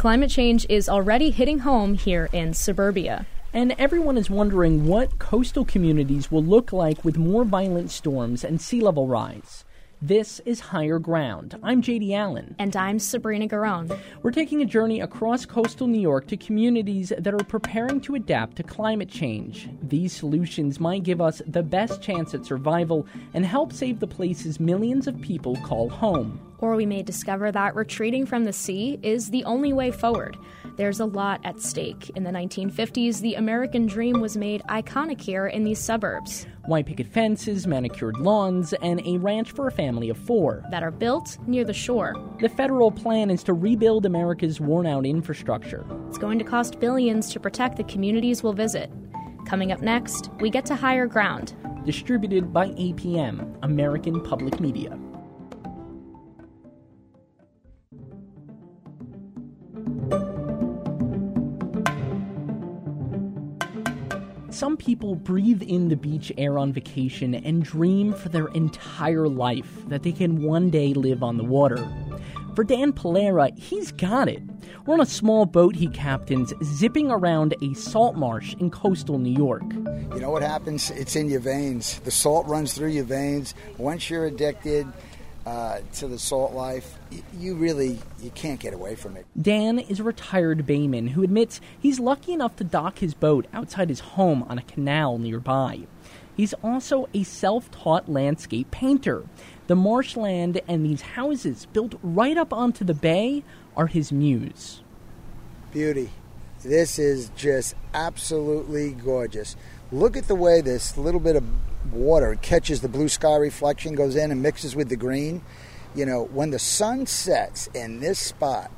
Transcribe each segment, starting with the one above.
Climate change is already hitting home here in suburbia. And everyone is wondering what coastal communities will look like with more violent storms and sea level rise. This is Higher Ground. I'm JD Allen. And I'm Sabrina Garone. We're taking a journey across coastal New York to communities that are preparing to adapt to climate change. These solutions might give us the best chance at survival and help save the places millions of people call home. Or we may discover that retreating from the sea is the only way forward. There's a lot at stake. In the 1950s, the American dream was made iconic here in these suburbs. White picket fences, manicured lawns, and a ranch for a family of four. That are built near the shore. The federal plan is to rebuild America's worn out infrastructure. It's going to cost billions to protect the communities we'll visit. Coming up next, we get to higher ground. Distributed by APM, American Public Media. Some people breathe in the beach air on vacation and dream for their entire life that they can one day live on the water. For Dan Polera, he's got it. We're on a small boat he captains, zipping around a salt marsh in coastal New York. You know what happens? It's in your veins. The salt runs through your veins. Once you're addicted, uh, to the salt life, you really you can't get away from it. Dan is a retired bayman who admits he's lucky enough to dock his boat outside his home on a canal nearby. He's also a self-taught landscape painter. The marshland and these houses built right up onto the bay are his muse. Beauty. This is just absolutely gorgeous. Look at the way this little bit of water catches the blue sky reflection, goes in and mixes with the green. You know, when the sun sets in this spot,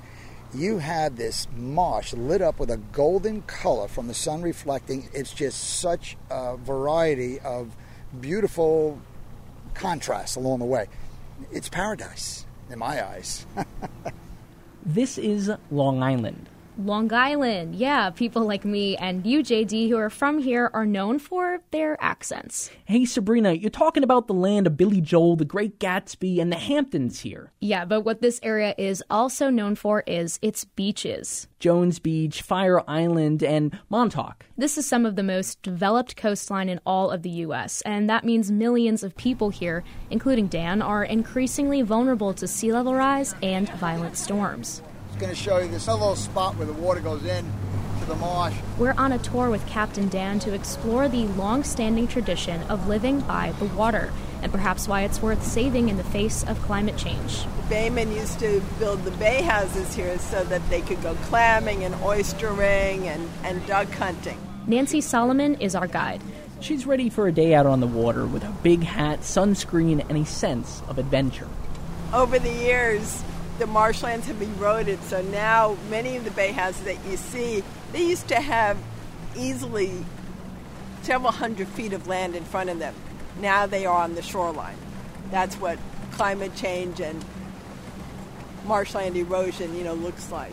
you have this marsh lit up with a golden color from the sun reflecting. It's just such a variety of beautiful contrasts along the way. It's paradise in my eyes. this is Long Island. Long Island. Yeah, people like me and you, JD, who are from here, are known for their accents. Hey, Sabrina, you're talking about the land of Billy Joel, the Great Gatsby, and the Hamptons here. Yeah, but what this area is also known for is its beaches Jones Beach, Fire Island, and Montauk. This is some of the most developed coastline in all of the U.S., and that means millions of people here, including Dan, are increasingly vulnerable to sea level rise and violent storms going to show you this little spot where the water goes in to the marsh. We're on a tour with Captain Dan to explore the long standing tradition of living by the water and perhaps why it's worth saving in the face of climate change. The baymen used to build the bay houses here so that they could go clamming and oystering and, and duck hunting. Nancy Solomon is our guide. She's ready for a day out on the water with a big hat, sunscreen, and a sense of adventure. Over the years, the marshlands have eroded, so now many of the bay houses that you see, they used to have easily several hundred feet of land in front of them. Now they are on the shoreline. That's what climate change and marshland erosion, you know, looks like.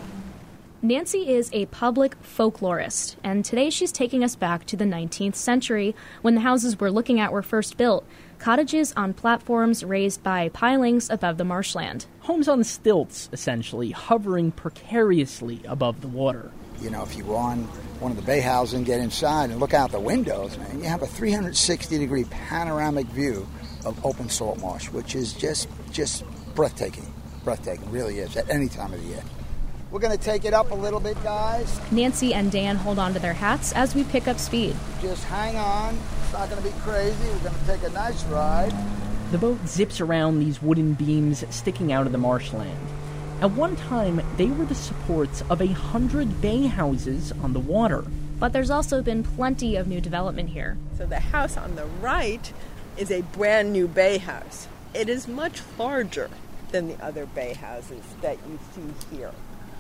Nancy is a public folklorist, and today she's taking us back to the 19th century when the houses we're looking at were first built cottages on platforms raised by pilings above the marshland. Homes on stilts, essentially, hovering precariously above the water. You know, if you go on one of the bay houses and get inside and look out the windows, man, you have a 360 degree panoramic view of open salt marsh, which is just just breathtaking. Breathtaking, really is, at any time of the year. We're going to take it up a little bit, guys. Nancy and Dan hold on to their hats as we pick up speed. Just hang on. It's not going to be crazy. We're going to take a nice ride. The boat zips around these wooden beams sticking out of the marshland. At one time, they were the supports of a hundred bay houses on the water. But there's also been plenty of new development here. So the house on the right is a brand new bay house. It is much larger than the other bay houses that you see here.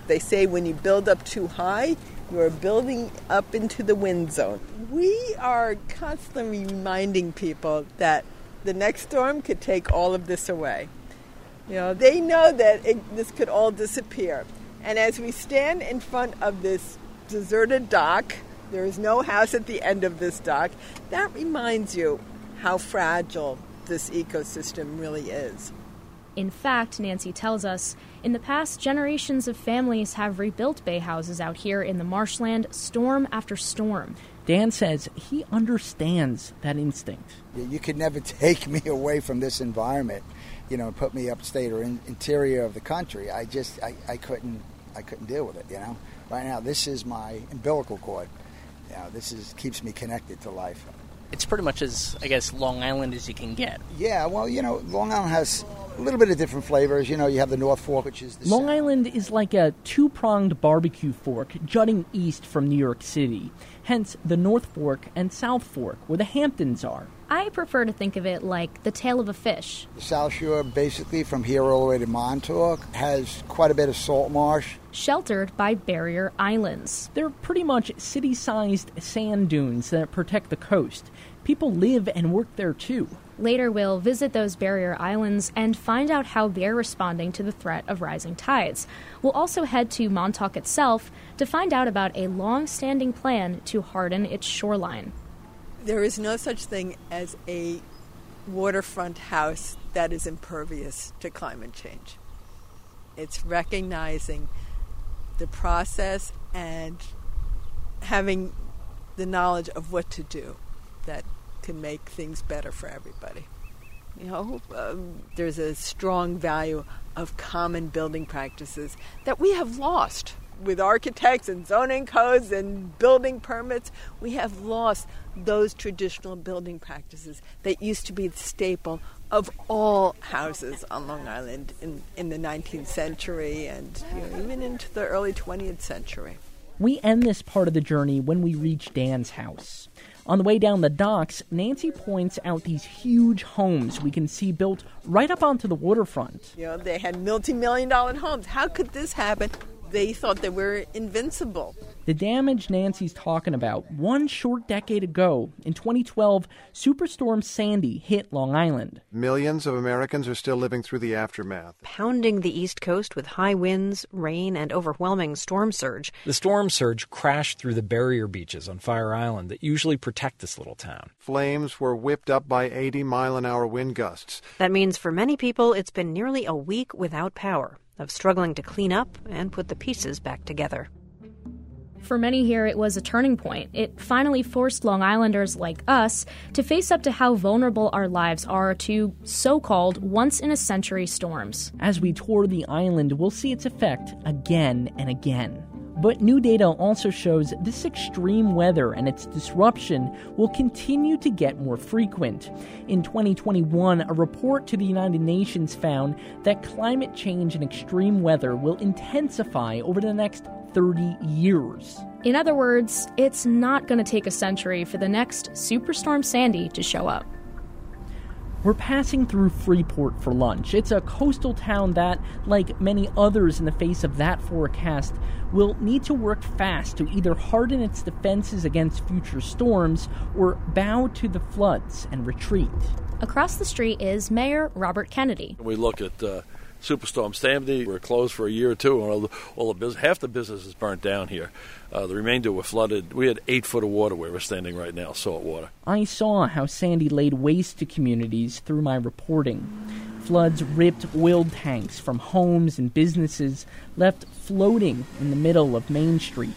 They say when you build up too high, you are building up into the wind zone. We are constantly reminding people that the next storm could take all of this away. You know, they know that it, this could all disappear. And as we stand in front of this deserted dock, there is no house at the end of this dock, that reminds you how fragile this ecosystem really is. In fact, Nancy tells us, in the past, generations of families have rebuilt bay houses out here in the marshland, storm after storm. Dan says he understands that instinct. You could never take me away from this environment, you know, put me upstate or in, interior of the country. I just, I, I couldn't, I couldn't deal with it. You know, right now this is my umbilical cord. You know, this is keeps me connected to life. It's pretty much as I guess Long Island as you can get. Yeah, well, you know, Long Island has a little bit of different flavors. You know, you have the North Fork, which is Long Island is like a two pronged barbecue fork jutting east from New York City hence the North Fork and South Fork, where the Hamptons are. I prefer to think of it like the tail of a fish. The South Shore, basically from here all the way to Montauk, has quite a bit of salt marsh. Sheltered by barrier islands. They're pretty much city sized sand dunes that protect the coast. People live and work there too. Later, we'll visit those barrier islands and find out how they're responding to the threat of rising tides. We'll also head to Montauk itself to find out about a long standing plan to harden its shoreline. There is no such thing as a waterfront house that is impervious to climate change. It's recognizing the process and having the knowledge of what to do that can make things better for everybody. You know, um, there's a strong value of common building practices that we have lost with architects and zoning codes and building permits. We have lost those traditional building practices that used to be the staple of all houses on Long Island in, in the 19th century and you know, even into the early 20th century. We end this part of the journey when we reach Dan's house. On the way down the docks, Nancy points out these huge homes we can see built right up onto the waterfront. You know, they had multi million dollar homes. How could this happen? They thought they were invincible. The damage Nancy's talking about, one short decade ago, in 2012, Superstorm Sandy hit Long Island. Millions of Americans are still living through the aftermath. Pounding the East Coast with high winds, rain, and overwhelming storm surge. The storm surge crashed through the barrier beaches on Fire Island that usually protect this little town. Flames were whipped up by 80 mile an hour wind gusts. That means for many people, it's been nearly a week without power, of struggling to clean up and put the pieces back together. For many here, it was a turning point. It finally forced Long Islanders like us to face up to how vulnerable our lives are to so called once in a century storms. As we tour the island, we'll see its effect again and again. But new data also shows this extreme weather and its disruption will continue to get more frequent. In 2021, a report to the United Nations found that climate change and extreme weather will intensify over the next 30 years. In other words, it's not going to take a century for the next Superstorm Sandy to show up. We're passing through Freeport for lunch. It's a coastal town that, like many others in the face of that forecast, will need to work fast to either harden its defenses against future storms or bow to the floods and retreat. Across the street is Mayor Robert Kennedy. We look at uh, Superstorm Sandy. We were closed for a year or two, and all the, all the business, half the businesses burnt down here. Uh, the remainder were flooded. We had eight foot of water where we're standing right now, salt water. I saw how Sandy laid waste to communities through my reporting. Floods ripped oil tanks from homes and businesses, left floating in the middle of Main Street.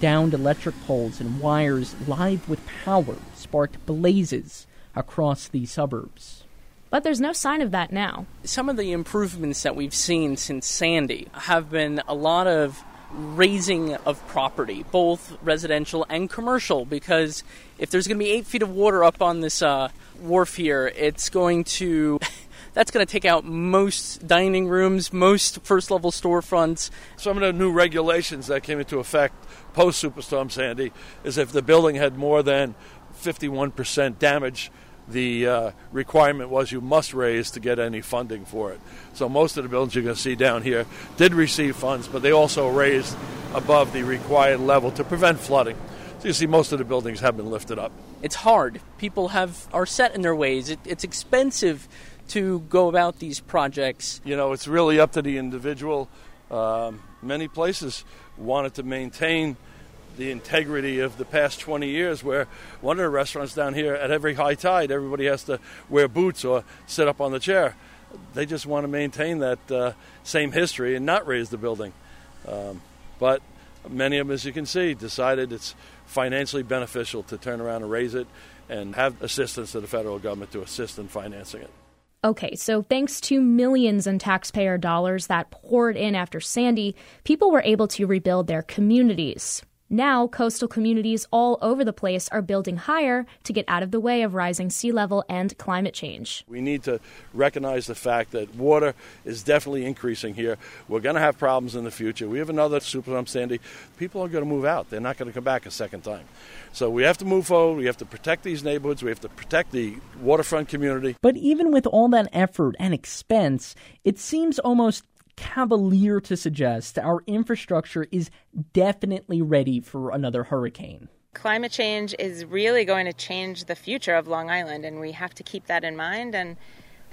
Downed electric poles and wires live with power sparked blazes across the suburbs. But there's no sign of that now. Some of the improvements that we've seen since Sandy have been a lot of raising of property, both residential and commercial, because if there's going to be eight feet of water up on this uh, wharf here, it's going to. That's going to take out most dining rooms, most first level storefronts. Some of the new regulations that came into effect post Superstorm Sandy is if the building had more than 51% damage, the uh, requirement was you must raise to get any funding for it. So most of the buildings you're going to see down here did receive funds, but they also raised above the required level to prevent flooding. So you see most of the buildings have been lifted up. It's hard. People have are set in their ways. It, it's expensive to go about these projects. You know, it's really up to the individual. Um, many places wanted to maintain the integrity of the past 20 years where one of the restaurants down here at every high tide everybody has to wear boots or sit up on the chair they just want to maintain that uh, same history and not raise the building. Um, but many of them, as you can see, decided it's financially beneficial to turn around and raise it and have assistance to the federal government to assist in financing it. Okay, so thanks to millions in taxpayer dollars that poured in after Sandy, people were able to rebuild their communities. Now, coastal communities all over the place are building higher to get out of the way of rising sea level and climate change. We need to recognize the fact that water is definitely increasing here. We're going to have problems in the future. We have another superstorm Sandy. People are going to move out. They're not going to come back a second time. So we have to move forward. We have to protect these neighborhoods. We have to protect the waterfront community. But even with all that effort and expense, it seems almost cavalier to suggest our infrastructure is definitely ready for another hurricane. Climate change is really going to change the future of Long Island, and we have to keep that in mind and,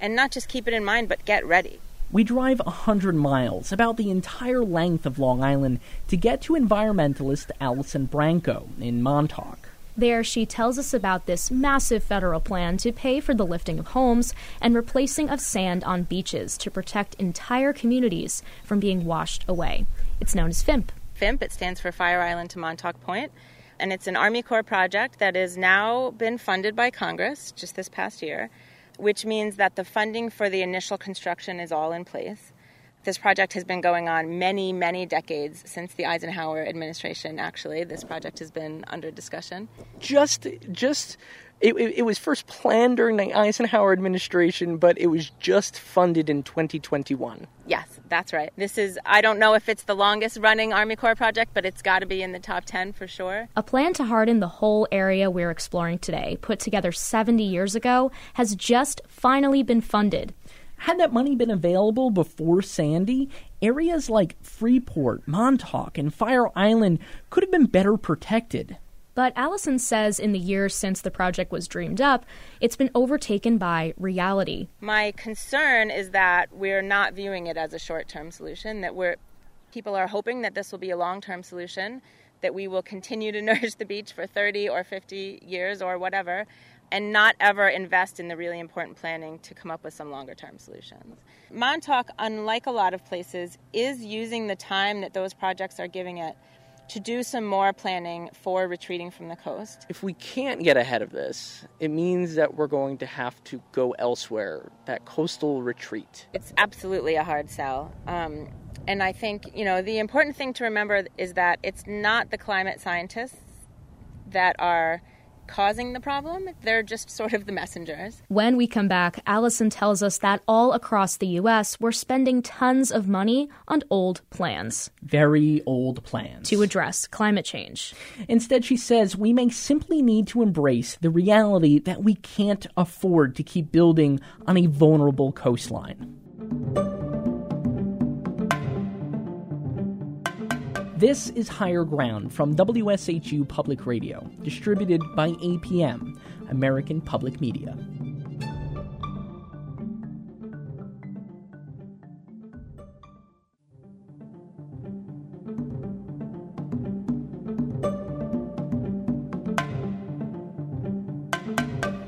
and not just keep it in mind, but get ready. We drive 100 miles, about the entire length of Long Island, to get to environmentalist Allison Branco in Montauk. There, she tells us about this massive federal plan to pay for the lifting of homes and replacing of sand on beaches to protect entire communities from being washed away. It's known as FIMP. FIMP, it stands for Fire Island to Montauk Point, and it's an Army Corps project that has now been funded by Congress just this past year, which means that the funding for the initial construction is all in place. This project has been going on many, many decades since the Eisenhower administration. Actually, this project has been under discussion. Just, just. It, it, was first planned during the Eisenhower administration, but it was just funded in 2021. Yes, that's right. This is, I don't know if it's the longest running Army Corps project, but it's got to be in the top 10 for sure. A plan to harden the whole area we're exploring today, put together 70 years ago, has just finally been funded. Had that money been available before Sandy, areas like Freeport, Montauk, and Fire Island could have been better protected. But Allison says in the years since the project was dreamed up, it's been overtaken by reality. My concern is that we're not viewing it as a short term solution, that we're people are hoping that this will be a long term solution, that we will continue to nourish the beach for 30 or 50 years or whatever and not ever invest in the really important planning to come up with some longer term solutions. Montauk, unlike a lot of places, is using the time that those projects are giving it to do some more planning for retreating from the coast. If we can't get ahead of this, it means that we're going to have to go elsewhere, that coastal retreat. It's absolutely a hard sell. Um, and I think, you know, the important thing to remember is that it's not the climate scientists that are causing the problem. They're just sort of the messengers. When we come back, Allison tells us that all across the U.S., we're spending tons of money on old plans. Very old plans. To address climate change. Instead, she says we may simply need to embrace the reality that we can't afford to keep building on a vulnerable coastline. This is Higher Ground from WSHU Public Radio, distributed by APM, American Public Media.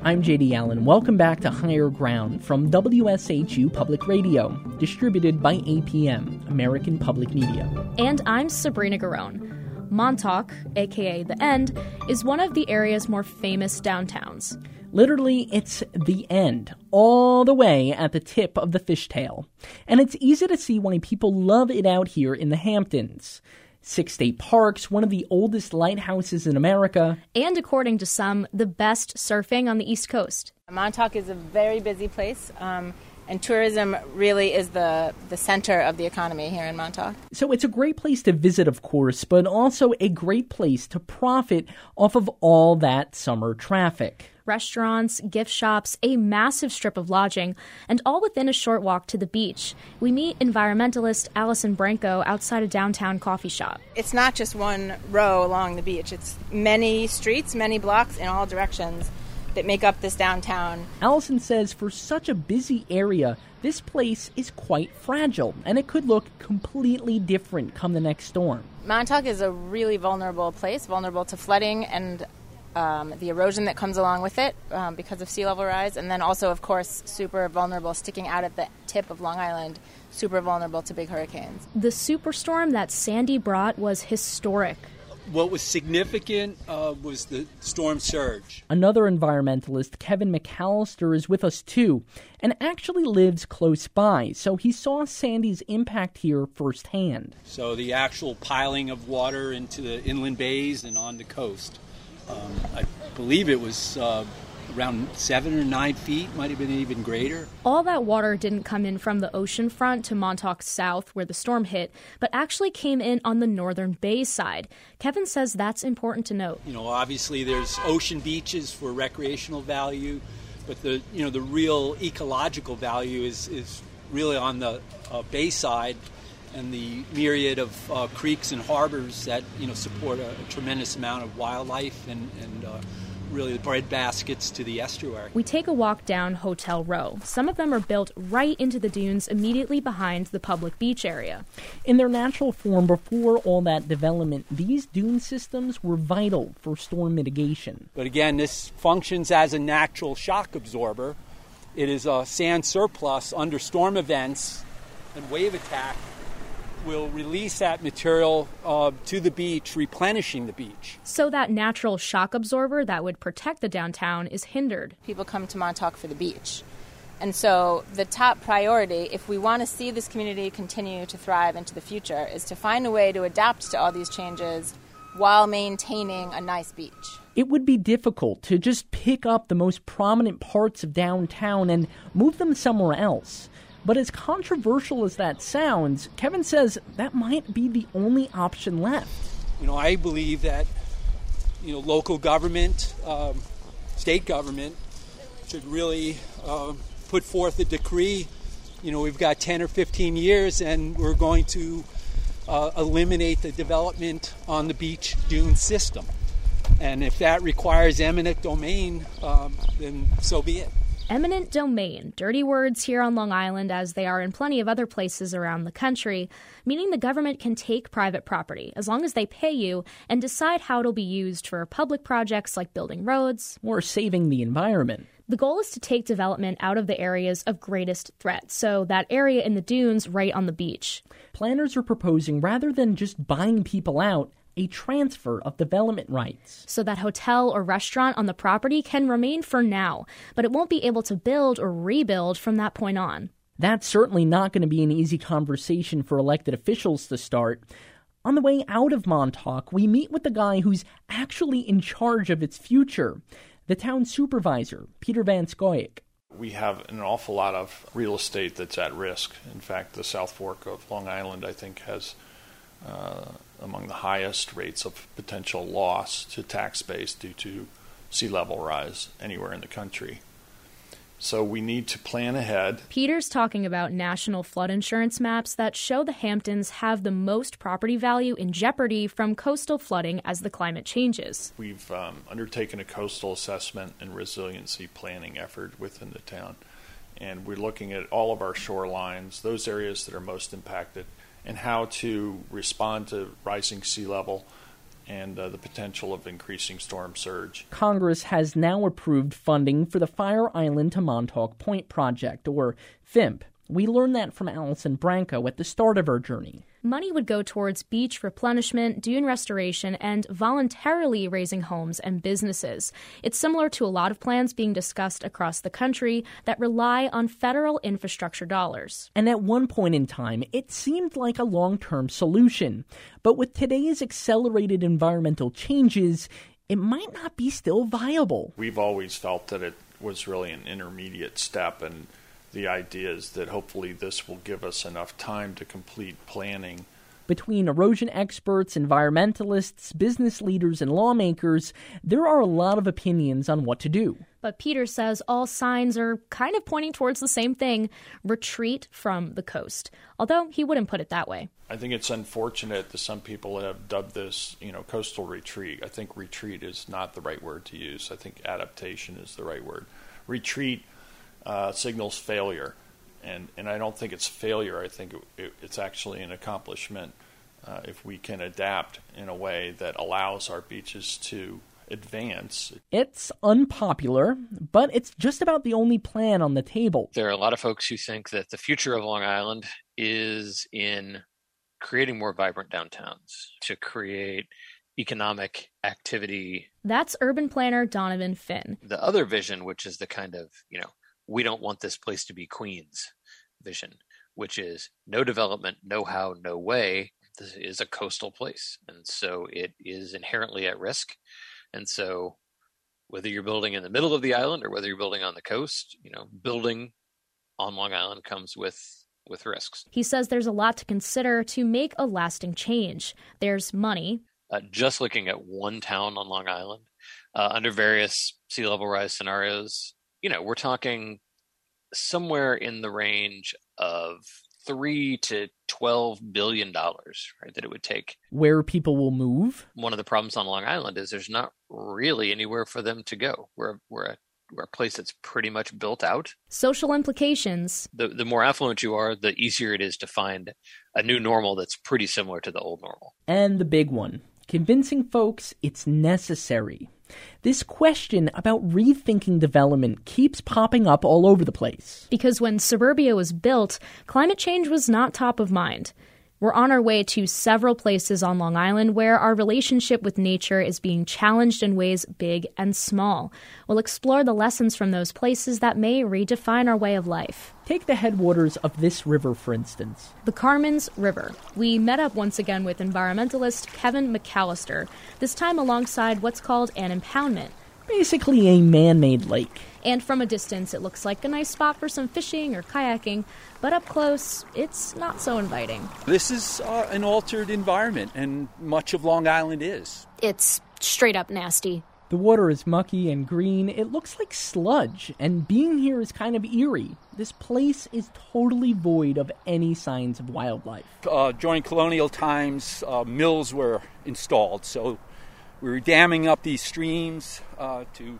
I'm JD Allen. Welcome back to Higher Ground from WSHU Public Radio, distributed by APM, American Public Media. And I'm Sabrina Garone. Montauk, aka The End, is one of the area's more famous downtowns. Literally, it's the end, all the way at the tip of the fishtail. And it's easy to see why people love it out here in the Hamptons six state parks, one of the oldest lighthouses in America. And according to some, the best surfing on the East Coast. Montauk is a very busy place. Um, and tourism really is the, the center of the economy here in Montauk. So it's a great place to visit, of course, but also a great place to profit off of all that summer traffic restaurants, gift shops, a massive strip of lodging, and all within a short walk to the beach. We meet environmentalist Allison Branco outside a downtown coffee shop. It's not just one row along the beach, it's many streets, many blocks in all directions that make up this downtown. Allison says for such a busy area, this place is quite fragile and it could look completely different come the next storm. Montauk is a really vulnerable place, vulnerable to flooding and um, the erosion that comes along with it um, because of sea level rise, and then also, of course, super vulnerable, sticking out at the tip of Long Island, super vulnerable to big hurricanes. The superstorm that Sandy brought was historic. What was significant uh, was the storm surge. Another environmentalist, Kevin McAllister, is with us too, and actually lives close by, so he saw Sandy's impact here firsthand. So, the actual piling of water into the inland bays and on the coast. Um, I believe it was uh, around seven or nine feet, might have been even greater. All that water didn't come in from the ocean front to Montauk South, where the storm hit, but actually came in on the northern bay side. Kevin says that's important to note. You know, obviously there's ocean beaches for recreational value, but the you know the real ecological value is is really on the uh, bay side and the myriad of uh, creeks and harbors that you know support a, a tremendous amount of wildlife and, and uh, really the bread baskets to the estuary. We take a walk down Hotel Row. Some of them are built right into the dunes immediately behind the public beach area. In their natural form, before all that development, these dune systems were vital for storm mitigation. But again, this functions as a natural shock absorber. It is a sand surplus under storm events and wave attack will release that material uh, to the beach, replenishing the beach. So that natural shock absorber that would protect the downtown is hindered. People come to Montauk for the beach. And so, the top priority, if we want to see this community continue to thrive into the future, is to find a way to adapt to all these changes while maintaining a nice beach. It would be difficult to just pick up the most prominent parts of downtown and move them somewhere else. But as controversial as that sounds, Kevin says that might be the only option left. You know, I believe that you know local government, um, state government should really uh, put forth a decree. You know, we've got 10 or 15 years, and we're going to uh, eliminate the development on the beach dune system. And if that requires eminent domain, um, then so be it. Eminent domain, dirty words here on Long Island as they are in plenty of other places around the country, meaning the government can take private property as long as they pay you and decide how it'll be used for public projects like building roads or saving the environment. The goal is to take development out of the areas of greatest threat, so that area in the dunes right on the beach. Planners are proposing rather than just buying people out, a transfer of development rights. So that hotel or restaurant on the property can remain for now, but it won't be able to build or rebuild from that point on. That's certainly not going to be an easy conversation for elected officials to start. On the way out of Montauk, we meet with the guy who's actually in charge of its future, the town supervisor, Peter Van Scoyoc. We have an awful lot of real estate that's at risk. In fact, the South Fork of Long Island, I think, has uh, among the highest rates of potential loss to tax base due to sea level rise anywhere in the country. So we need to plan ahead. Peter's talking about national flood insurance maps that show the Hamptons have the most property value in jeopardy from coastal flooding as the climate changes. We've um, undertaken a coastal assessment and resiliency planning effort within the town, and we're looking at all of our shorelines, those areas that are most impacted, and how to respond to rising sea level and uh, the potential of increasing storm surge. Congress has now approved funding for the Fire Island to Montauk Point project, or FIMP. We learned that from Allison Branco at the start of our journey. Money would go towards beach replenishment, dune restoration, and voluntarily raising homes and businesses. It's similar to a lot of plans being discussed across the country that rely on federal infrastructure dollars. And at one point in time, it seemed like a long term solution. But with today's accelerated environmental changes, it might not be still viable. We've always felt that it was really an intermediate step and the idea is that hopefully this will give us enough time to complete planning. Between erosion experts, environmentalists, business leaders, and lawmakers, there are a lot of opinions on what to do. But Peter says all signs are kind of pointing towards the same thing retreat from the coast. Although he wouldn't put it that way. I think it's unfortunate that some people have dubbed this, you know, coastal retreat. I think retreat is not the right word to use. I think adaptation is the right word. Retreat uh, signals failure. And, and I don't think it's failure. I think it, it, it's actually an accomplishment uh, if we can adapt in a way that allows our beaches to advance. It's unpopular, but it's just about the only plan on the table. There are a lot of folks who think that the future of Long Island is in creating more vibrant downtowns to create economic activity. That's urban planner Donovan Finn. The other vision, which is the kind of, you know, we don't want this place to be Queens vision, which is no development, no how, no way. This is a coastal place. And so it is inherently at risk. And so whether you're building in the middle of the island or whether you're building on the coast, you know, building on Long Island comes with with risks. He says there's a lot to consider to make a lasting change. There's money. Uh, just looking at one town on Long Island, uh, under various sea level rise scenarios, you know, we're talking somewhere in the range of three to twelve billion dollars, right? That it would take. Where people will move. One of the problems on Long Island is there's not really anywhere for them to go. We're we're a we're a place that's pretty much built out. Social implications. The the more affluent you are, the easier it is to find a new normal that's pretty similar to the old normal. And the big one, convincing folks it's necessary. This question about rethinking development keeps popping up all over the place. Because when suburbia was built, climate change was not top of mind. We're on our way to several places on Long Island where our relationship with nature is being challenged in ways big and small. We'll explore the lessons from those places that may redefine our way of life. Take the headwaters of this river, for instance. The Carmans River. We met up once again with environmentalist Kevin McAllister, this time alongside what's called an impoundment. Basically, a man made lake. And from a distance, it looks like a nice spot for some fishing or kayaking, but up close, it's not so inviting. This is uh, an altered environment, and much of Long Island is. It's straight up nasty. The water is mucky and green. It looks like sludge, and being here is kind of eerie. This place is totally void of any signs of wildlife. Uh, during colonial times, uh, mills were installed, so we were damming up these streams uh, to you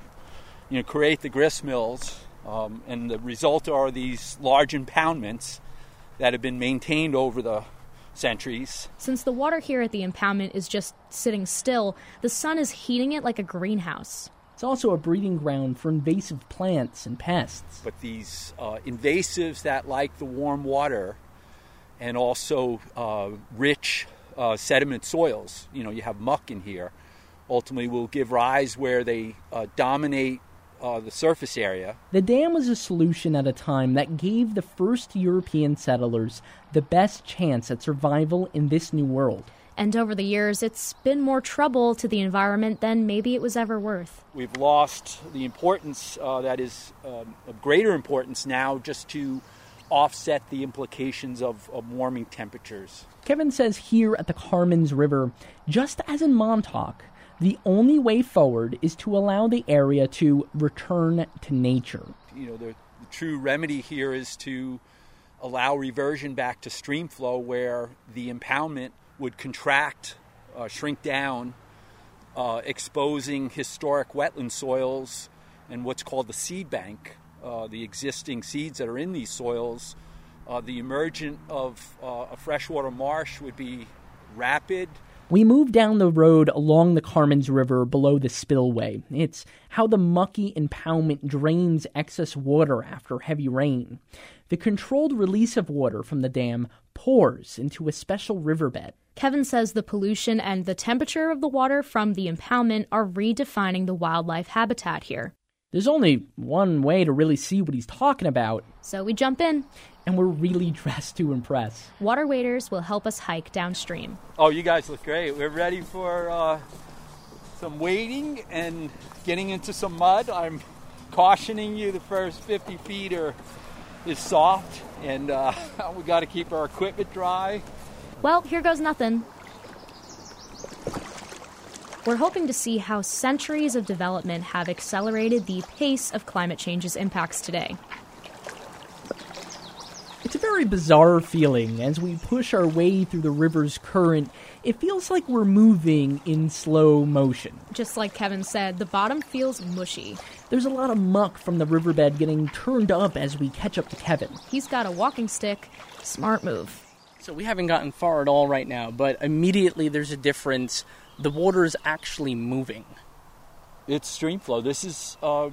know, create the grist mills. Um, and the result are these large impoundments that have been maintained over the centuries. Since the water here at the impoundment is just sitting still, the sun is heating it like a greenhouse. It's also a breeding ground for invasive plants and pests. But these uh, invasives that like the warm water and also uh, rich uh, sediment soils, you know, you have muck in here, ultimately will give rise where they uh, dominate uh, the surface area. The dam was a solution at a time that gave the first European settlers the best chance at survival in this new world. And over the years, it's been more trouble to the environment than maybe it was ever worth. We've lost the importance uh, that is um, of greater importance now just to offset the implications of, of warming temperatures. Kevin says here at the Carmans River, just as in Montauk, the only way forward is to allow the area to return to nature. You know, the, the true remedy here is to allow reversion back to stream flow where the impoundment would contract, uh, shrink down, uh, exposing historic wetland soils and what's called the seed bank, uh, the existing seeds that are in these soils. Uh, the emergence of uh, a freshwater marsh would be rapid we move down the road along the Carmans River below the spillway. It's how the mucky impoundment drains excess water after heavy rain. The controlled release of water from the dam pours into a special riverbed. Kevin says the pollution and the temperature of the water from the impoundment are redefining the wildlife habitat here. There's only one way to really see what he's talking about. So we jump in. And we're really dressed to impress. Water waders will help us hike downstream. Oh, you guys look great. We're ready for uh, some wading and getting into some mud. I'm cautioning you the first 50 feet are is soft, and uh, we got to keep our equipment dry. Well, here goes nothing. We're hoping to see how centuries of development have accelerated the pace of climate change's impacts today. It's a very bizarre feeling as we push our way through the river's current. It feels like we're moving in slow motion. Just like Kevin said, the bottom feels mushy. There's a lot of muck from the riverbed getting turned up as we catch up to Kevin. He's got a walking stick. Smart move. So we haven't gotten far at all right now, but immediately there's a difference the water is actually moving. it's stream flow. This is uh,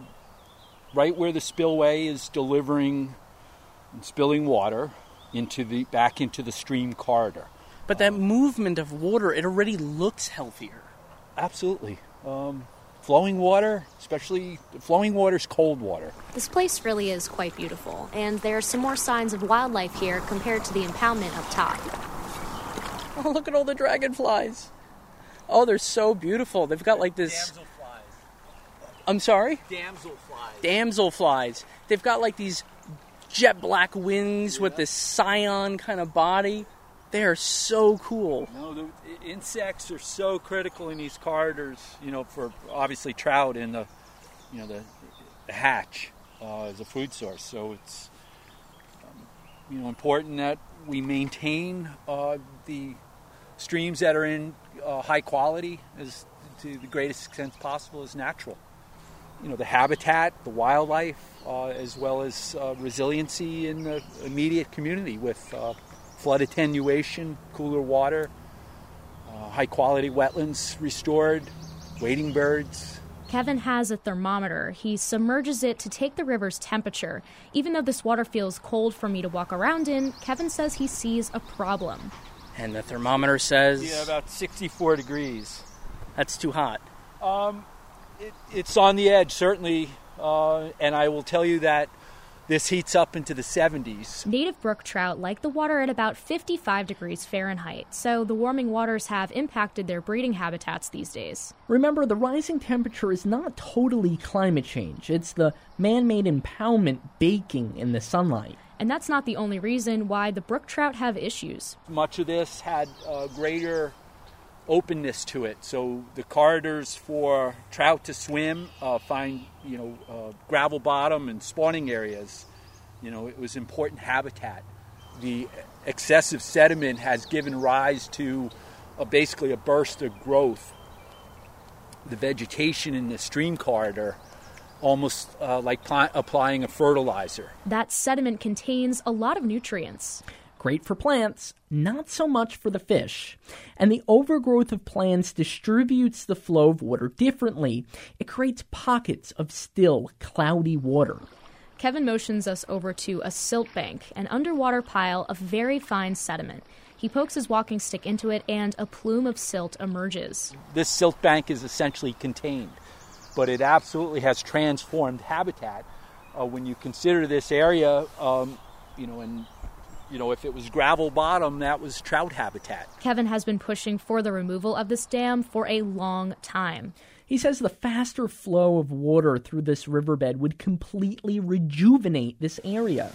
right where the spillway is delivering and spilling water into the back into the stream corridor. But that movement of water, it already looks healthier. Absolutely. Um, flowing water, especially flowing water is cold water. This place really is quite beautiful, and there are some more signs of wildlife here compared to the impoundment up top. Oh, look at all the dragonflies. Oh, they're so beautiful. They've got like this. I'm sorry? Damselflies. Damselflies. They've got like these jet black wings with this cyan kind of body. They are so cool. No, the insects are so critical in these corridors. You know, for obviously trout in the, you know, the, the hatch uh, as a food source. So it's, um, you know, important that we maintain uh, the streams that are in uh, high quality as to the greatest extent possible as natural. You know, the habitat, the wildlife, uh, as well as uh, resiliency in the immediate community with uh, flood attenuation, cooler water, uh, high quality wetlands restored, wading birds. Kevin has a thermometer. He submerges it to take the river's temperature. Even though this water feels cold for me to walk around in, Kevin says he sees a problem. And the thermometer says. Yeah, about 64 degrees. That's too hot. Um, it, it's on the edge, certainly. Uh, and I will tell you that this heats up into the 70s. Native brook trout like the water at about 55 degrees Fahrenheit, so the warming waters have impacted their breeding habitats these days. Remember, the rising temperature is not totally climate change, it's the man made impoundment baking in the sunlight. And that's not the only reason why the brook trout have issues. Much of this had uh, greater openness to it. So the corridors for trout to swim, uh, find you know uh, gravel bottom and spawning areas. You know, it was important habitat. The excessive sediment has given rise to a, basically a burst of growth. The vegetation in the stream corridor almost uh, like pl- applying a fertilizer. That sediment contains a lot of nutrients. Great for plants, not so much for the fish. And the overgrowth of plants distributes the flow of water differently. It creates pockets of still, cloudy water. Kevin motions us over to a silt bank, an underwater pile of very fine sediment. He pokes his walking stick into it, and a plume of silt emerges. This silt bank is essentially contained, but it absolutely has transformed habitat. Uh, when you consider this area, um, you know, and you know, if it was gravel bottom, that was trout habitat. Kevin has been pushing for the removal of this dam for a long time. He says the faster flow of water through this riverbed would completely rejuvenate this area.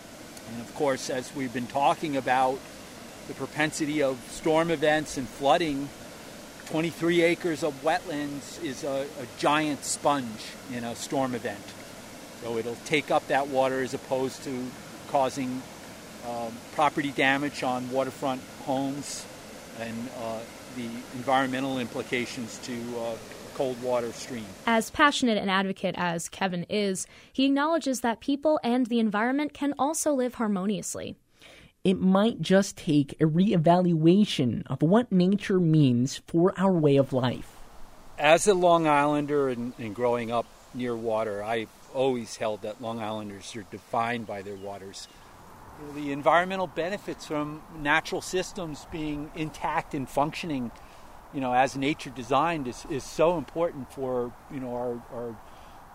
And of course, as we've been talking about the propensity of storm events and flooding, 23 acres of wetlands is a, a giant sponge in a storm event. So it'll take up that water as opposed to causing um, property damage on waterfront homes and uh, the environmental implications to uh, cold water stream. As passionate an advocate as Kevin is, he acknowledges that people and the environment can also live harmoniously. It might just take a reevaluation of what nature means for our way of life. As a Long Islander and, and growing up near water, I've always held that Long Islanders are defined by their waters the environmental benefits from natural systems being intact and functioning, you know, as nature designed is, is so important for, you know, our, our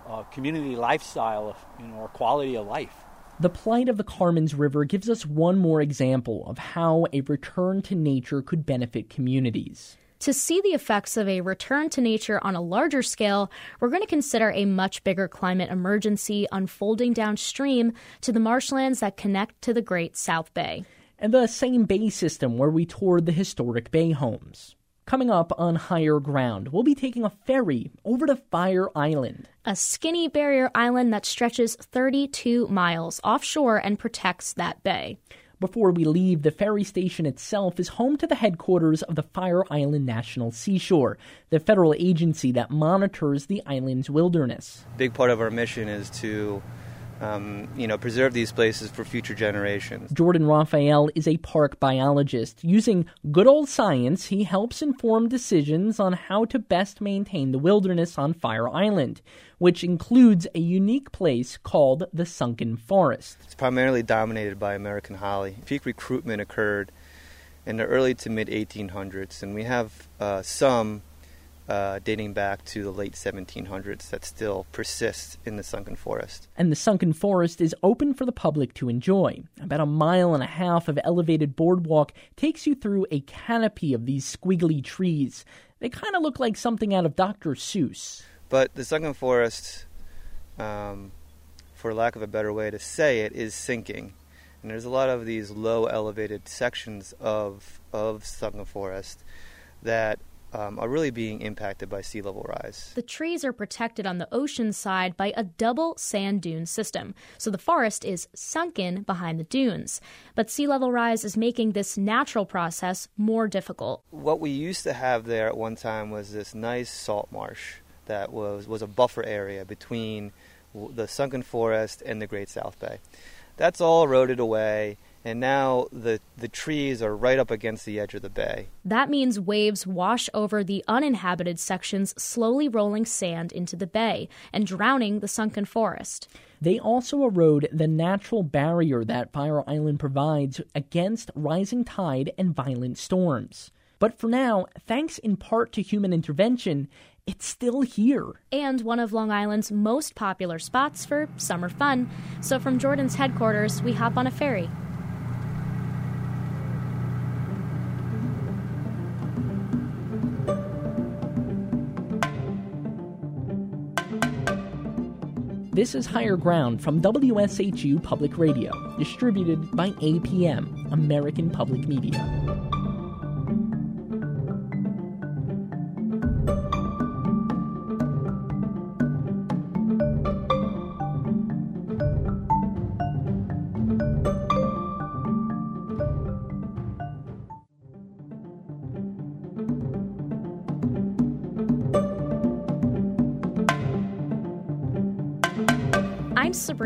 uh, community lifestyle, you know, our quality of life. The plight of the Carmans River gives us one more example of how a return to nature could benefit communities. To see the effects of a return to nature on a larger scale, we're going to consider a much bigger climate emergency unfolding downstream to the marshlands that connect to the Great South Bay. And the same bay system where we toured the historic bay homes. Coming up on higher ground, we'll be taking a ferry over to Fire Island. A skinny barrier island that stretches 32 miles offshore and protects that bay. Before we leave, the ferry station itself is home to the headquarters of the Fire Island National Seashore, the federal agency that monitors the island's wilderness. Big part of our mission is to um, you know, preserve these places for future generations. Jordan Raphael is a park biologist. Using good old science, he helps inform decisions on how to best maintain the wilderness on Fire Island, which includes a unique place called the Sunken Forest. It's primarily dominated by American holly. Peak recruitment occurred in the early to mid 1800s, and we have uh, some uh, dating back to the late 1700s that still persists in the sunken forest. And the sunken forest is open for the public to enjoy. About a mile and a half of elevated boardwalk takes you through a canopy of these squiggly trees. They kind of look like something out of Dr. Seuss. But the sunken forest, um, for lack of a better way to say it, is sinking. And there's a lot of these low elevated sections of, of sunken forest that um, are really being impacted by sea level rise. The trees are protected on the ocean side by a double sand dune system, so the forest is sunken behind the dunes. But sea level rise is making this natural process more difficult. What we used to have there at one time was this nice salt marsh that was, was a buffer area between the sunken forest and the Great South Bay. That's all eroded away and now the the trees are right up against the edge of the bay. That means waves wash over the uninhabited sections, slowly rolling sand into the bay and drowning the sunken forest. They also erode the natural barrier that Fire Island provides against rising tide and violent storms. But for now, thanks in part to human intervention, it's still here. And one of Long Island's most popular spots for summer fun. So from Jordan's headquarters, we hop on a ferry. This is Higher Ground from WSHU Public Radio, distributed by APM, American Public Media.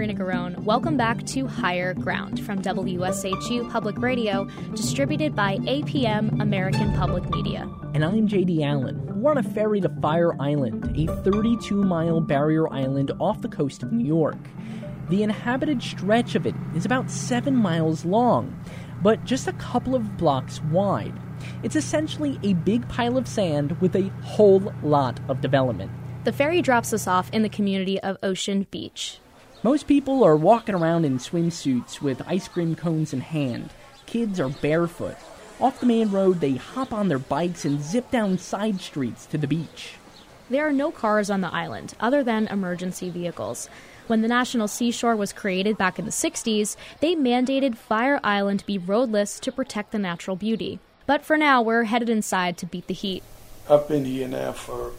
I'm Sabrina Garone. Welcome back to Higher Ground from WSHU Public Radio, distributed by APM American Public Media. And I'm JD Allen. We're on a ferry to Fire Island, a 32 mile barrier island off the coast of New York. The inhabited stretch of it is about 7 miles long, but just a couple of blocks wide. It's essentially a big pile of sand with a whole lot of development. The ferry drops us off in the community of Ocean Beach. Most people are walking around in swimsuits with ice cream cones in hand. Kids are barefoot. Off the main road, they hop on their bikes and zip down side streets to the beach. There are no cars on the island other than emergency vehicles. When the National Seashore was created back in the 60s, they mandated Fire Island be roadless to protect the natural beauty. But for now, we're headed inside to beat the heat. I've been here now for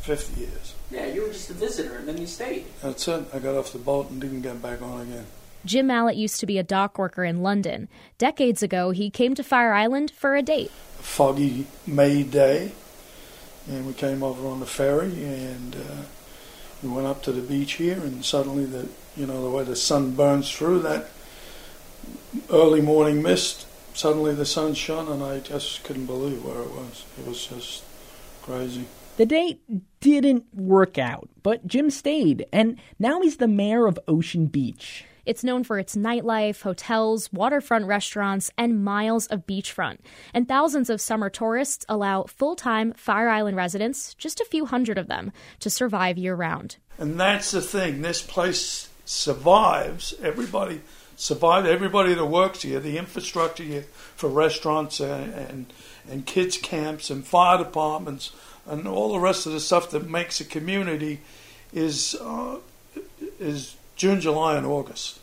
50 years. Yeah, you were just a visitor and then you stayed. That's it. I got off the boat and didn't get back on again. Jim Mallott used to be a dock worker in London. Decades ago, he came to Fire Island for a date. A foggy May day, and we came over on the ferry, and uh, we went up to the beach here, and suddenly, the you know the way the sun burns through that early morning mist, suddenly the sun shone, and I just couldn't believe where it was. It was just crazy. The date didn't work out, but Jim stayed, and now he's the mayor of Ocean Beach. It's known for its nightlife, hotels, waterfront restaurants, and miles of beachfront. And thousands of summer tourists allow full time Fire Island residents, just a few hundred of them, to survive year round. And that's the thing. This place survives. Everybody survives. Everybody that works here, the infrastructure here for restaurants and, and, and kids' camps and fire departments and all the rest of the stuff that makes a community is uh, is June, July, and August.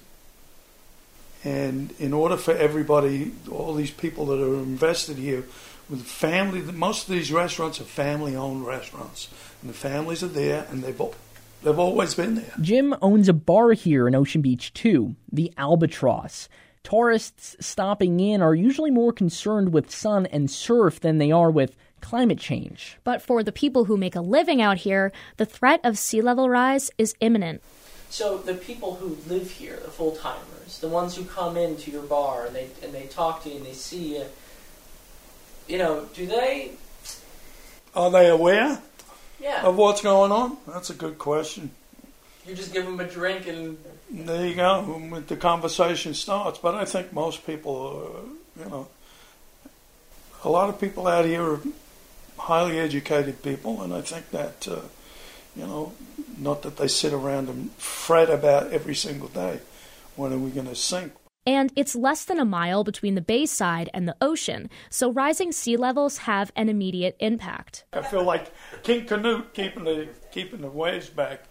And in order for everybody, all these people that are invested here, with family, most of these restaurants are family-owned restaurants, and the families are there, and they've they've always been there. Jim owns a bar here in Ocean Beach too, the Albatross. Tourists stopping in are usually more concerned with sun and surf than they are with climate change. But for the people who make a living out here, the threat of sea level rise is imminent. So the people who live here, the full timers, the ones who come into your bar and they and they talk to you and they see you, you know, do they? Are they aware Yeah. of what's going on? That's a good question. You just give them a drink and There you go. when The conversation starts. But I think most people, uh, you know, a lot of people out here are highly educated people, and I think that, uh, you know, not that they sit around and fret about every single day when are we going to sink. And it's less than a mile between the bayside and the ocean, so rising sea levels have an immediate impact. I feel like King Canute keeping the keeping the waves back.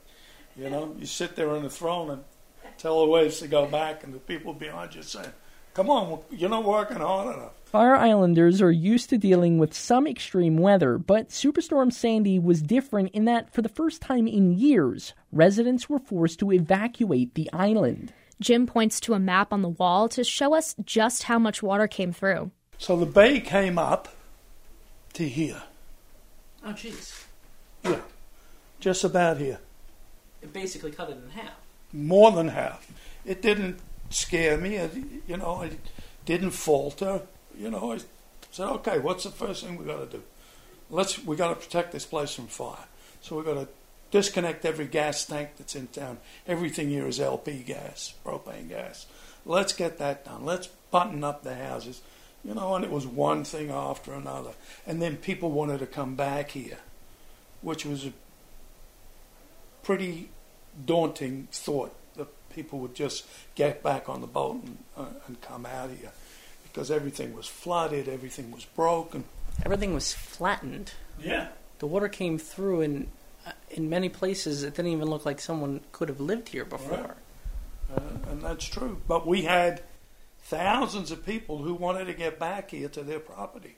You know, you sit there on the throne and tell the waves to go back, and the people behind you saying, "Come on, you're not working hard enough." Fire Islanders are used to dealing with some extreme weather, but Superstorm Sandy was different in that for the first time in years, residents were forced to evacuate the island. Jim points to a map on the wall to show us just how much water came through. So the bay came up to here. oh jeez, Yeah, just about here. it basically cut it in half. More than half. It didn't scare me. It, you know, I didn't falter. You know, I said, okay, what's the first thing we got to do? Let's we got to protect this place from fire. So we've got to disconnect every gas tank that's in town. Everything here is LP gas, propane gas. Let's get that done. Let's button up the houses. You know, and it was one thing after another. And then people wanted to come back here, which was a pretty daunting thought people would just get back on the boat and, uh, and come out here because everything was flooded, everything was broken. Everything was flattened. Yeah. The water came through, and uh, in many places, it didn't even look like someone could have lived here before. Right. Uh, and that's true. But we had thousands of people who wanted to get back here to their property,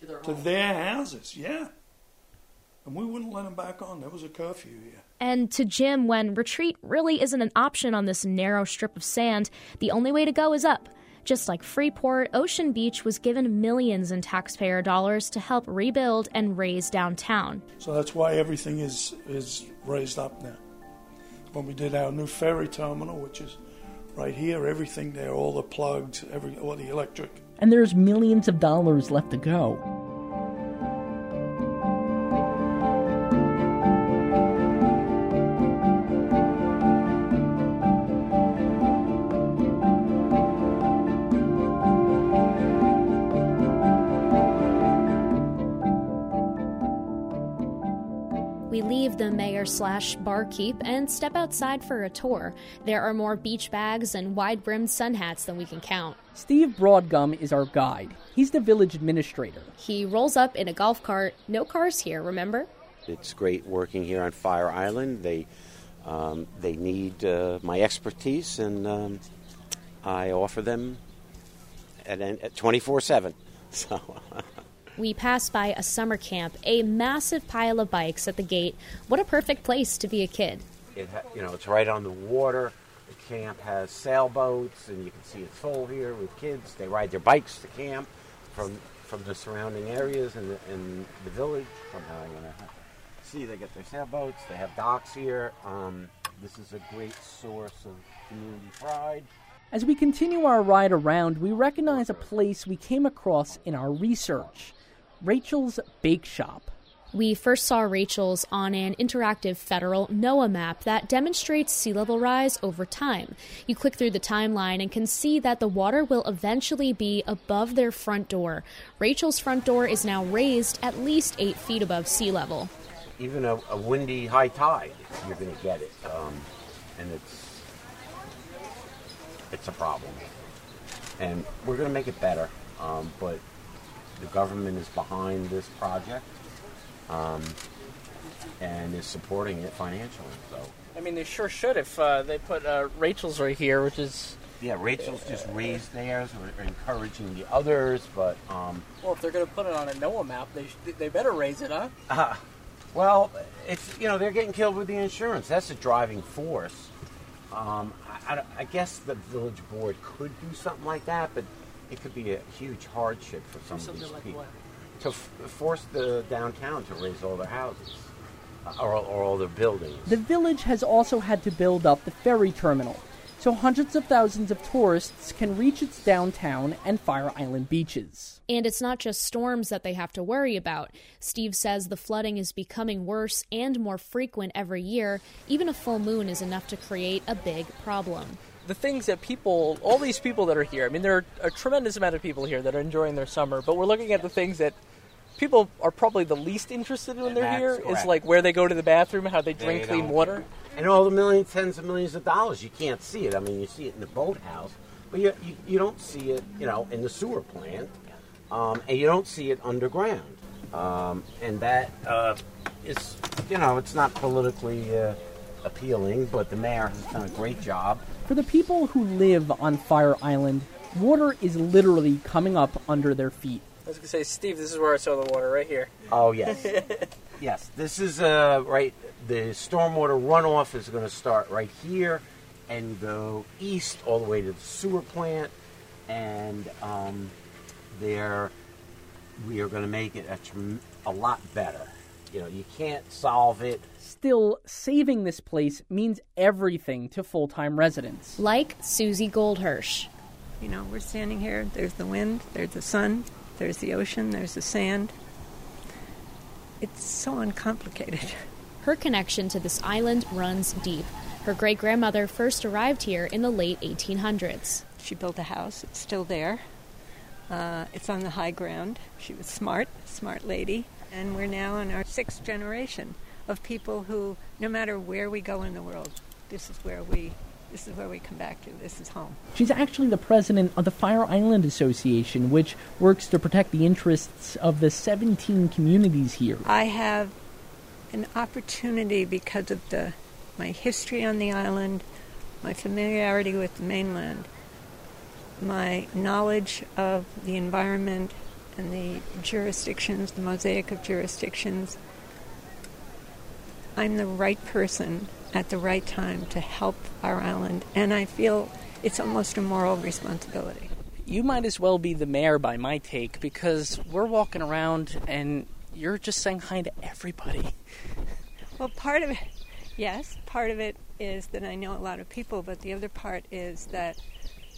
To their to their houses, yeah. And we wouldn't let them back on. There was a curfew here. And to Jim, when retreat really isn't an option on this narrow strip of sand, the only way to go is up. Just like Freeport, Ocean Beach was given millions in taxpayer dollars to help rebuild and raise downtown. So that's why everything is is raised up now. When we did our new ferry terminal, which is right here, everything there, all the plugs, every all the electric. And there's millions of dollars left to go. Leave the mayor slash barkeep and step outside for a tour. There are more beach bags and wide brimmed sun hats than we can count. Steve Brautigam is our guide. He's the village administrator. He rolls up in a golf cart. No cars here, remember? It's great working here on Fire Island. They um, they need uh, my expertise, and um, I offer them at twenty four seven. So We pass by a summer camp, a massive pile of bikes at the gate. What a perfect place to be a kid. it ha- you know it's right on the water. The camp has sailboats, and you can see it's full here with kids. They ride their bikes to camp from from the surrounding areas and the, and the village. Somehow I'm to see they get their sailboats. They have docks here. Um, this is a great source of community pride. As we continue our ride around, we recognize a place we came across in our research Rachel's Bake Shop. We first saw Rachel's on an interactive federal NOAA map that demonstrates sea level rise over time. You click through the timeline and can see that the water will eventually be above their front door. Rachel's front door is now raised at least eight feet above sea level. Even a, a windy high tide, you're going to get it, um, and it's it's a problem. And we're going to make it better, um, but the government is behind this project um, and is supporting it financially. So I mean, they sure should if uh, they put uh, Rachel's right here, which is. yeah, Rachel's just raised theirs. We're encouraging the others, but um, Well, if they're going to put it on a NOAA map, they sh- they better raise it, huh? Uh, well, it's you know they're getting killed with the insurance. That's the driving force. Um, I, I- I guess the village board could do something like that, but it could be a huge hardship for some of these like people what? to f- force the downtown to raise all their houses. Uh, or, or all their buildings. The village has also had to build up the ferry terminal, so hundreds of thousands of tourists can reach its downtown and Fire Island beaches. And it's not just storms that they have to worry about. Steve says the flooding is becoming worse and more frequent every year. Even a full moon is enough to create a big problem. The things that people, all these people that are here, I mean, there are a tremendous amount of people here that are enjoying their summer, but we're looking at the things that people are probably the least interested in when they're here. correct. Is like where they go to the bathroom, how they drink They clean water. And all the millions, tens of millions of dollars, you can't see it. I mean, you see it in the boathouse, but you, you, you don't see it, you know, in the sewer plant, um, and you don't see it underground. Um, and that uh, is, you know, it's not politically uh, appealing, but the mayor has done a great job. For the people who live on Fire Island, water is literally coming up under their feet. I was gonna say, Steve, this is where I saw the water right here. Oh yes, yes. This is uh, right. The stormwater runoff is going to start right here and go east all the way to the sewer plant, and um, there we are going to make it a, trem- a lot better. You know, you can't solve it. Still, saving this place means everything to full time residents. Like Susie Goldhirsch. You know, we're standing here, there's the wind, there's the sun, there's the ocean, there's the sand. It's so uncomplicated. Her connection to this island runs deep. Her great grandmother first arrived here in the late 1800s. She built a house, it's still there. Uh, it's on the high ground. She was smart, smart lady. And we're now in our sixth generation of people who, no matter where we go in the world, this is where we this is where we come back to. This is home. She's actually the president of the Fire Island Association, which works to protect the interests of the 17 communities here. I have an opportunity because of the my history on the island, my familiarity with the mainland, my knowledge of the environment and the jurisdictions, the mosaic of jurisdictions. I'm the right person at the right time to help our island, and I feel it's almost a moral responsibility. You might as well be the mayor by my take because we're walking around and you're just saying hi to everybody. Well, part of it, yes, part of it is that I know a lot of people, but the other part is that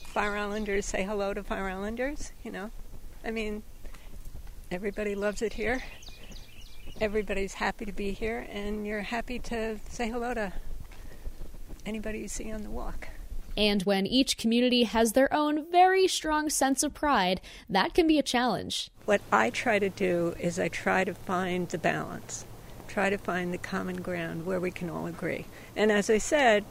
Fire Islanders say hello to Fire Islanders, you know? I mean, everybody loves it here. Everybody's happy to be here, and you're happy to say hello to anybody you see on the walk. And when each community has their own very strong sense of pride, that can be a challenge. What I try to do is I try to find the balance, try to find the common ground where we can all agree. And as I said,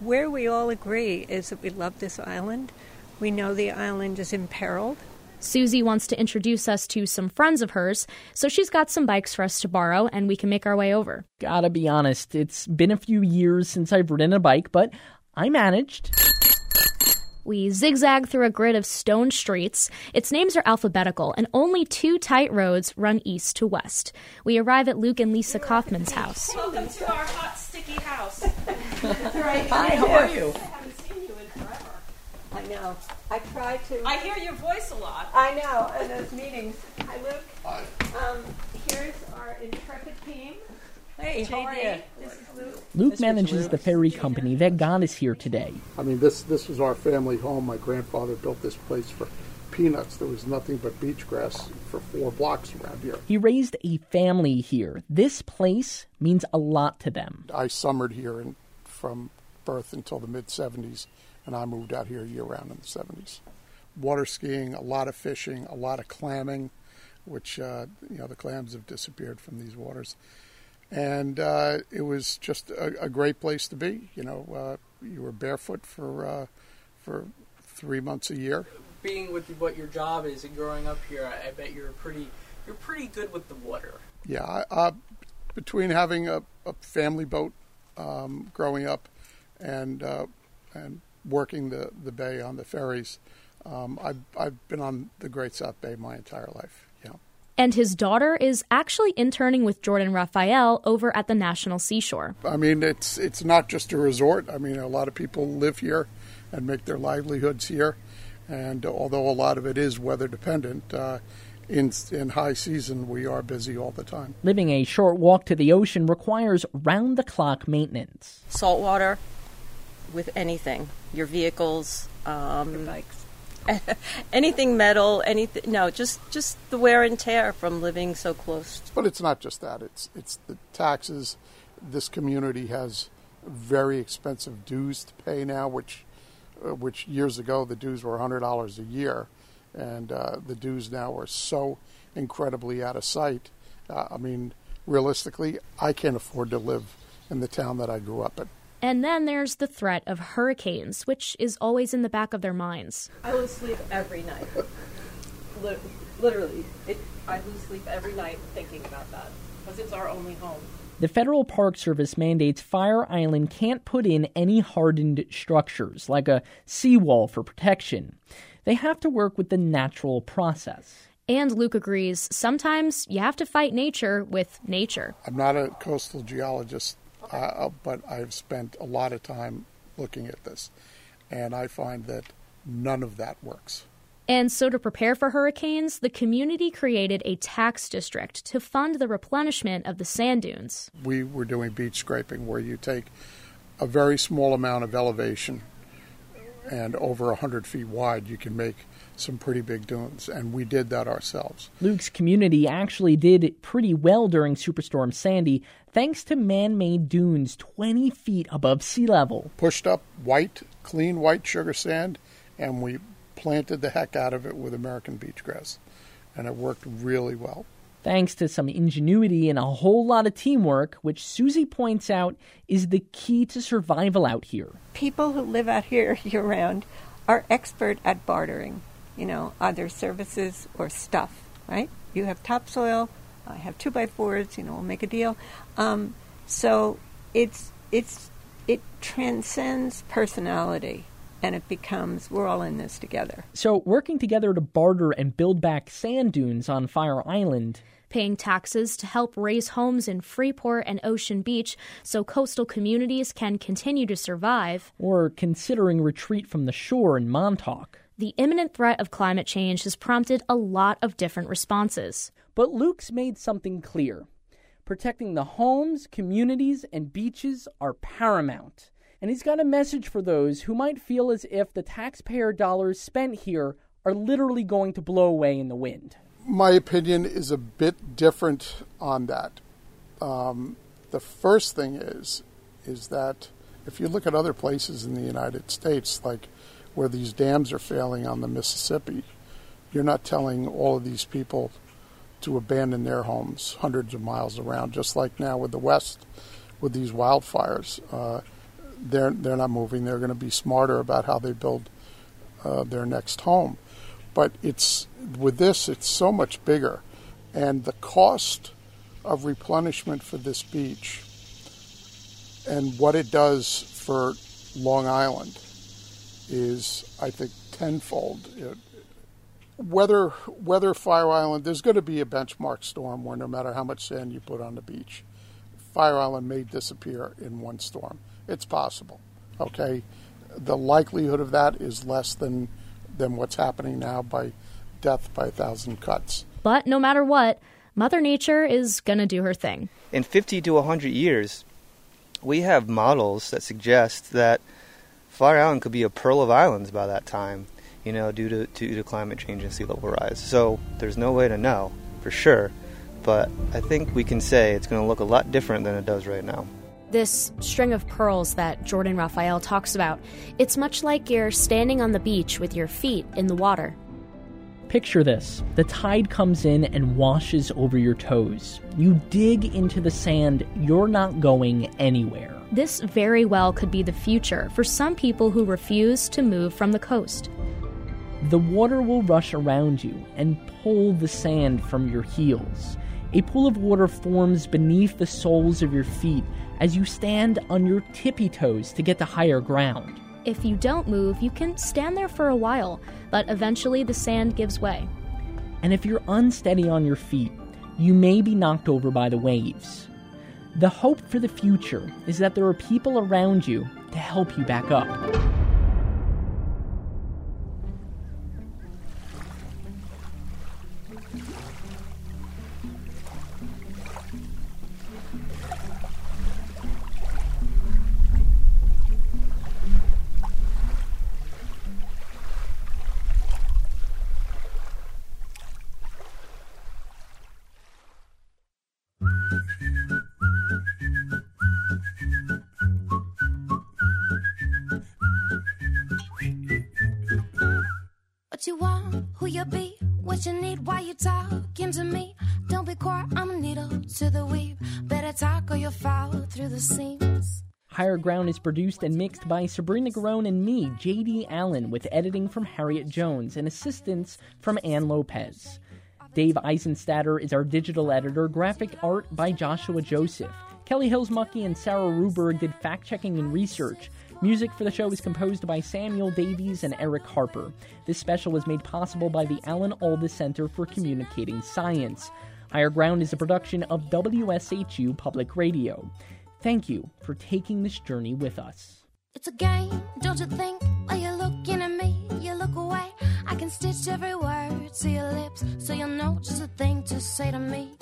where we all agree is that we love this island. We know the island is imperiled. Susie wants to introduce us to some friends of hers, so she's got some bikes for us to borrow and we can make our way over. Gotta be honest, it's been a few years since I've ridden a bike, but I managed. We zigzag through a grid of stone streets. Its names are alphabetical, and only two tight roads run east to west. We arrive at Luke and Lisa Kaufman's house. Welcome to our hot, sticky house. Hi, how are you? I haven't seen you in forever. I know. I try to. I hear your voice a lot. I know, in those meetings. Hi, Luke. Hi. Um, here's our intrepid team. Hey, how are you? This is Luke. Luke manages the ferry company that got us here today. I mean, this this was our family home. My grandfather built this place for peanuts. There was nothing but beach grass for four blocks around here. He raised a family here. This place means a lot to them. I summered here in, from birth until the mid 70s, and I moved out here year round in the 70s. Water skiing, a lot of fishing, a lot of clamming, which, uh, you know, the clams have disappeared from these waters. And uh, it was just a, a great place to be. You know, uh, you were barefoot for, uh, for three months a year. Being with what your job is and growing up here, I I bet you're pretty you're pretty good with the water. Yeah, I- uh, between having a, a family boat um, growing up and uh, and working the, the bay on the ferries, um, I've I've been on the Great South Bay my entire life. Yeah. And his daughter is actually interning with Jordan Raphael over at the National Seashore. I mean, it's it's not just a resort. I mean, a lot of people live here and make their livelihoods here, and although a lot of it is weather dependent, uh, in in high season, we are busy all the time. Living a short walk to the ocean requires round the clock maintenance. Salt water with anything, your vehicles, um, your bikes, anything metal, anything. No, just just the wear and tear from living so close. But it's not just that. It's it's the taxes. This community has very expensive dues to pay now, which uh, which years ago the dues were hundred dollars a year, and uh, the dues now are so incredibly out of sight. Uh, I mean, realistically, I can't afford to live in the town that I grew up in. And then there's the threat of hurricanes, which is always in the back of their minds. I lose sleep every night. Literally, it, I lose sleep every night thinking about that because it's our only home. The Federal Park Service mandates Fire Island can't put in any hardened structures, like a seawall for protection. They have to work with the natural process. And Luke agrees sometimes you have to fight nature with nature. I'm not a coastal geologist, uh, but I've spent a lot of time looking at this, and I find that none of that works. And so, to prepare for hurricanes, the community created a tax district to fund the replenishment of the sand dunes. We were doing beach scraping where you take a very small amount of elevation and over 100 feet wide, you can make some pretty big dunes, and we did that ourselves. Luke's community actually did pretty well during Superstorm Sandy thanks to man made dunes 20 feet above sea level. Pushed up white, clean white sugar sand, and we planted the heck out of it with American beach grass, and it worked really well. Thanks to some ingenuity and a whole lot of teamwork, which Susie points out is the key to survival out here. People who live out here year round are expert at bartering, you know, either services or stuff, right? You have topsoil, I have two by fours, you know, we'll make a deal. Um, so it's it's it transcends personality and it becomes we're all in this together. So, working together to barter and build back sand dunes on Fire Island. Paying taxes to help raise homes in Freeport and Ocean Beach so coastal communities can continue to survive. Or considering retreat from the shore in Montauk. The imminent threat of climate change has prompted a lot of different responses. But Luke's made something clear protecting the homes, communities, and beaches are paramount and he's got a message for those who might feel as if the taxpayer dollars spent here are literally going to blow away in the wind. My opinion is a bit different on that. Um, the first thing is is that if you look at other places in the United States, like where these dams are failing on the Mississippi, you're not telling all of these people to abandon their homes hundreds of miles around, just like now with the West, with these wildfires. Uh, they're they're not moving. They're going to be smarter about how they build uh, their next home. But it's with this, it's so much bigger, and the cost of replenishment for this beach and what it does for Long Island is, I think, tenfold. It, whether whether Fire Island, there's going to be a benchmark storm where no matter how much sand you put on the beach, Fire Island may disappear in one storm. It's possible. Okay, the likelihood of that is less than than what's happening now by death by a thousand cuts. But no matter what, Mother Nature is going to do her thing. In 50 to 100 years, we have models that suggest that Fire Island could be a pearl of islands by that time, you know, due to, due to climate change and sea level rise. So there's no way to know for sure, but I think we can say it's going to look a lot different than it does right now. This string of pearls that Jordan Raphael talks about, it's much like you're standing on the beach with your feet in the water. Picture this the tide comes in and washes over your toes. You dig into the sand, you're not going anywhere. This very well could be the future for some people who refuse to move from the coast. The water will rush around you and pull the sand from your heels. A pool of water forms beneath the soles of your feet as you stand on your tippy toes to get to higher ground. If you don't move, you can stand there for a while, but eventually the sand gives way. And if you're unsteady on your feet, you may be knocked over by the waves. The hope for the future is that there are people around you to help you back up. Seams. Higher Ground is produced and mixed by Sabrina Garone and me, JD Allen, with editing from Harriet Jones and assistance from Ann Lopez. Dave Eisenstadter is our digital editor, graphic art by Joshua Joseph. Kelly Hillsmucky and Sarah Ruberg did fact checking and research. Music for the show is composed by Samuel Davies and Eric Harper. This special was made possible by the Alan Alda Center for Communicating Science. Higher Ground is a production of WSHU Public Radio. Thank you for taking this journey with us. It's a game, don't you think? While you're looking at me, you look away. I can stitch every word to your lips so you'll know just a thing to say to me.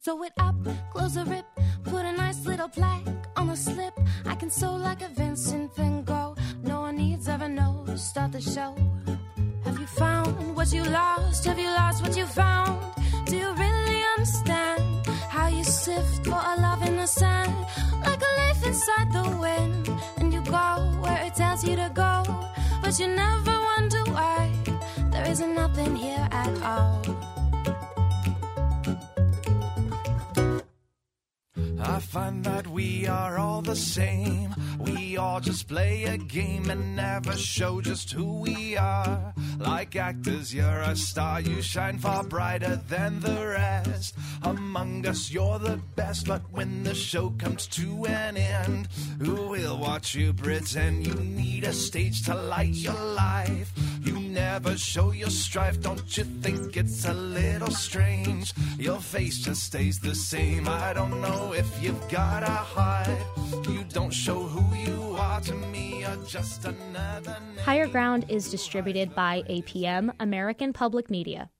Sew it up, close the rip, put a nice little plaque on the slip. I can sew like a Vincent van Gogh. No one needs ever know start the show. Have you found what you lost? Have you lost what you found? Do you really understand sift for a love in the sand? Like a leaf inside the wind, and you go where it tells you to go, but you never wonder why there isn't nothing here at all. I find that we are all the same. We all just play a game and never show just who we are. Like actors, you're a star, you shine far brighter than the rest. Among us, you're the best, but when the show comes to an end, who will watch you pretend you need a stage to light your life? You never show your strife, don't you think it's a little strange? Your face just stays the same. I don't know if you've got a heart. You don't show who you are to me, you're just another. Higher Ground is distributed by APM, American Public Media.